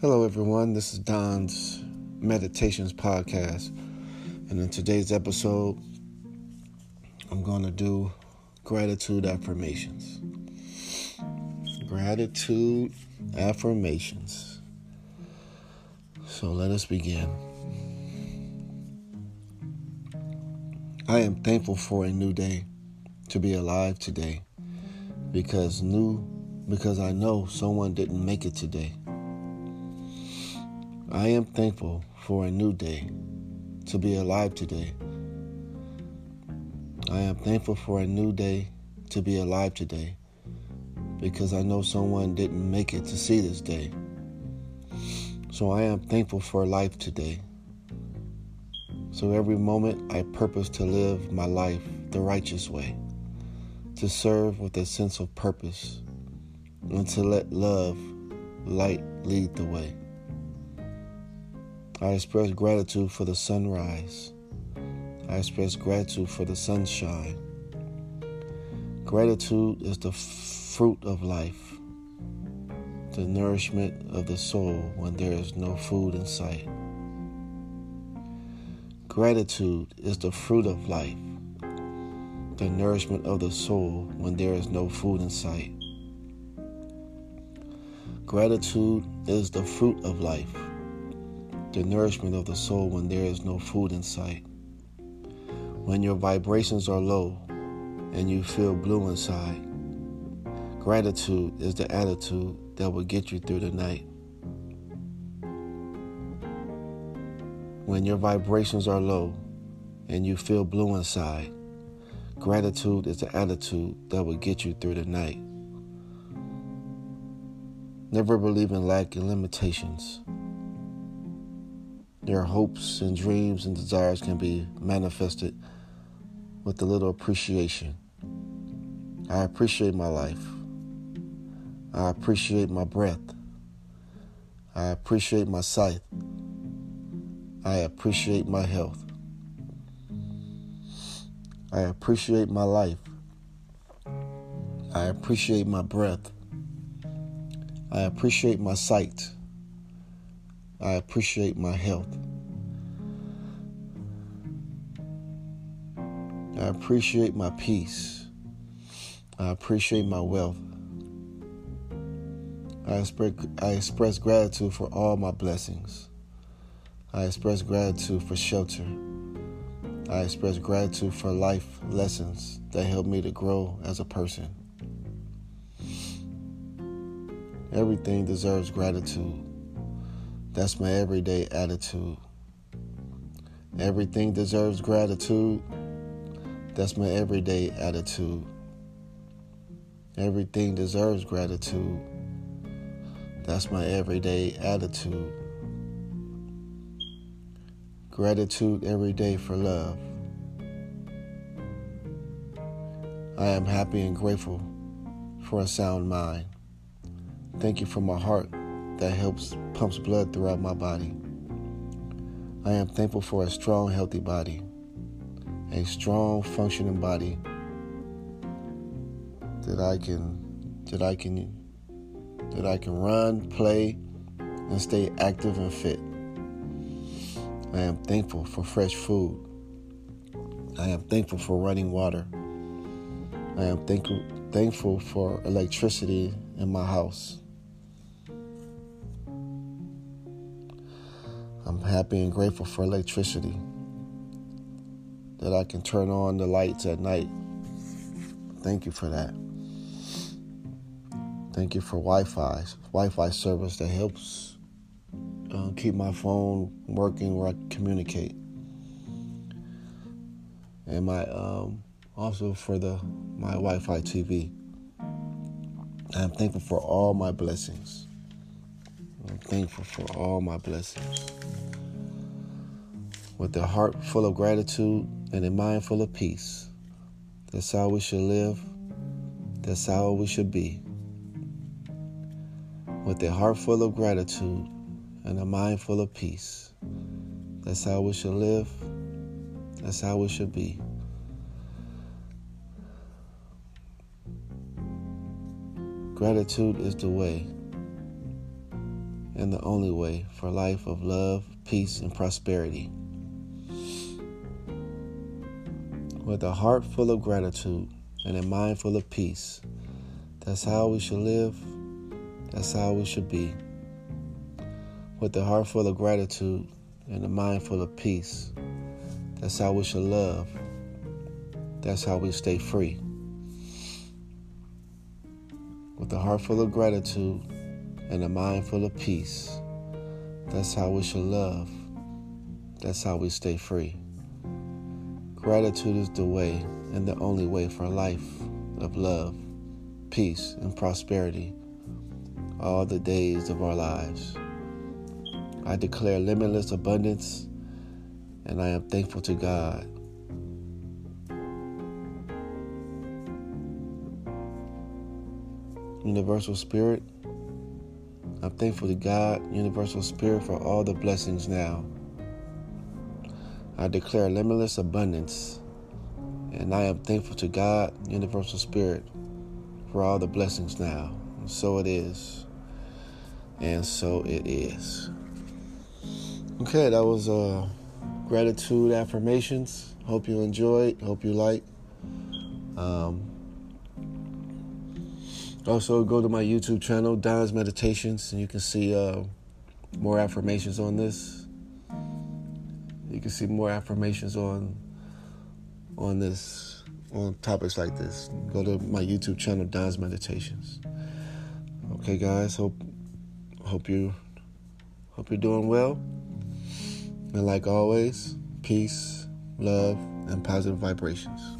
Hello, everyone. This is Don's Meditations Podcast. And in today's episode, I'm going to do gratitude affirmations. Gratitude affirmations. So let us begin. I am thankful for a new day, to be alive today, because new because I know someone didn't make it today. I am thankful for a new day, to be alive today. I am thankful for a new day, to be alive today, because I know someone didn't make it to see this day. So I am thankful for life today. So every moment I purpose to live my life the righteous way, to serve with a sense of purpose, and to let love, light lead the way. I express gratitude for the sunrise. I express gratitude for the sunshine. Gratitude is the fruit of life, the nourishment of the soul when there is no food in sight. Gratitude is the fruit of life, the nourishment of the soul when there is no food in sight. Gratitude is the fruit of life the nourishment of the soul when there is no food in sight. When your vibrations are low and you feel blue inside, gratitude is the attitude that will get you through the night. When your vibrations are low and you feel blue inside, gratitude is the attitude that will get you through the night. Never believe in lack and limitations. Their hopes and dreams and desires can be manifested with a little appreciation. I appreciate my life. I appreciate my breath. I appreciate my sight. I appreciate my health. I appreciate my life. I appreciate my breath. I appreciate my sight. I appreciate my health. I appreciate my peace. I appreciate my wealth. I express, I express gratitude for all my blessings. I express gratitude for shelter. I express gratitude for life lessons that help me to grow as a person. Everything deserves gratitude. That's my everyday attitude. Everything deserves gratitude. That's my everyday attitude. Everything deserves gratitude. That's my everyday attitude. Gratitude every day for love. I am happy and grateful for a sound mind. Thank you for my heart that helps pumps blood throughout my body. I am thankful for a strong, healthy body, a strong, functioning body that I can that I can that I can run, play, and stay active and fit. I am thankful for fresh food. I am thankful for running water. I am thankful thankful for electricity in my house. I'm happy and grateful for electricity. That I can turn on the lights at night. Thank you for that. Thank you for Wi-Fi, Wi-Fi service that helps uh, keep my phone working where I communicate. And my um, also for the my Wi-Fi TV. I'm thankful for all my blessings. I'm thankful for all my blessings. With a heart full of gratitude and a mind full of peace, that's how we should live. That's how we should be. With a heart full of gratitude and a mind full of peace, that's how we should live. That's how we should be. Gratitude is the way. and the only way for a life of love, peace, and prosperity. With a heart full of gratitude and a mind full of peace, that's how we should live. That's how we should be. With a heart full of gratitude and a mind full of peace, that's how we should love. That's how we stay free. With a heart full of gratitude and a mind full of peace, that's how we should love. That's how we stay free. Gratitude is the way and the only way for a life of love, peace, and prosperity all the days of our lives. I declare limitless abundance, and I am thankful to God. Universal Spirit, I'm thankful to God, Universal Spirit, for all the blessings now. I declare limitless abundance, and I am thankful to God, Universal Spirit, for all the blessings now. And so it is. And so it is. Okay, that was uh, gratitude affirmations. Hope you enjoyed. Hope you like. Um, also, go to my YouTube channel, Don's Meditations, and you can see uh, more affirmations on this. You can see more affirmations on on this on topics like this. Go to my YouTube channel, Don's Meditations. Okay, guys. Hope hope you hope you're doing well. And like always, peace, love, and positive vibrations.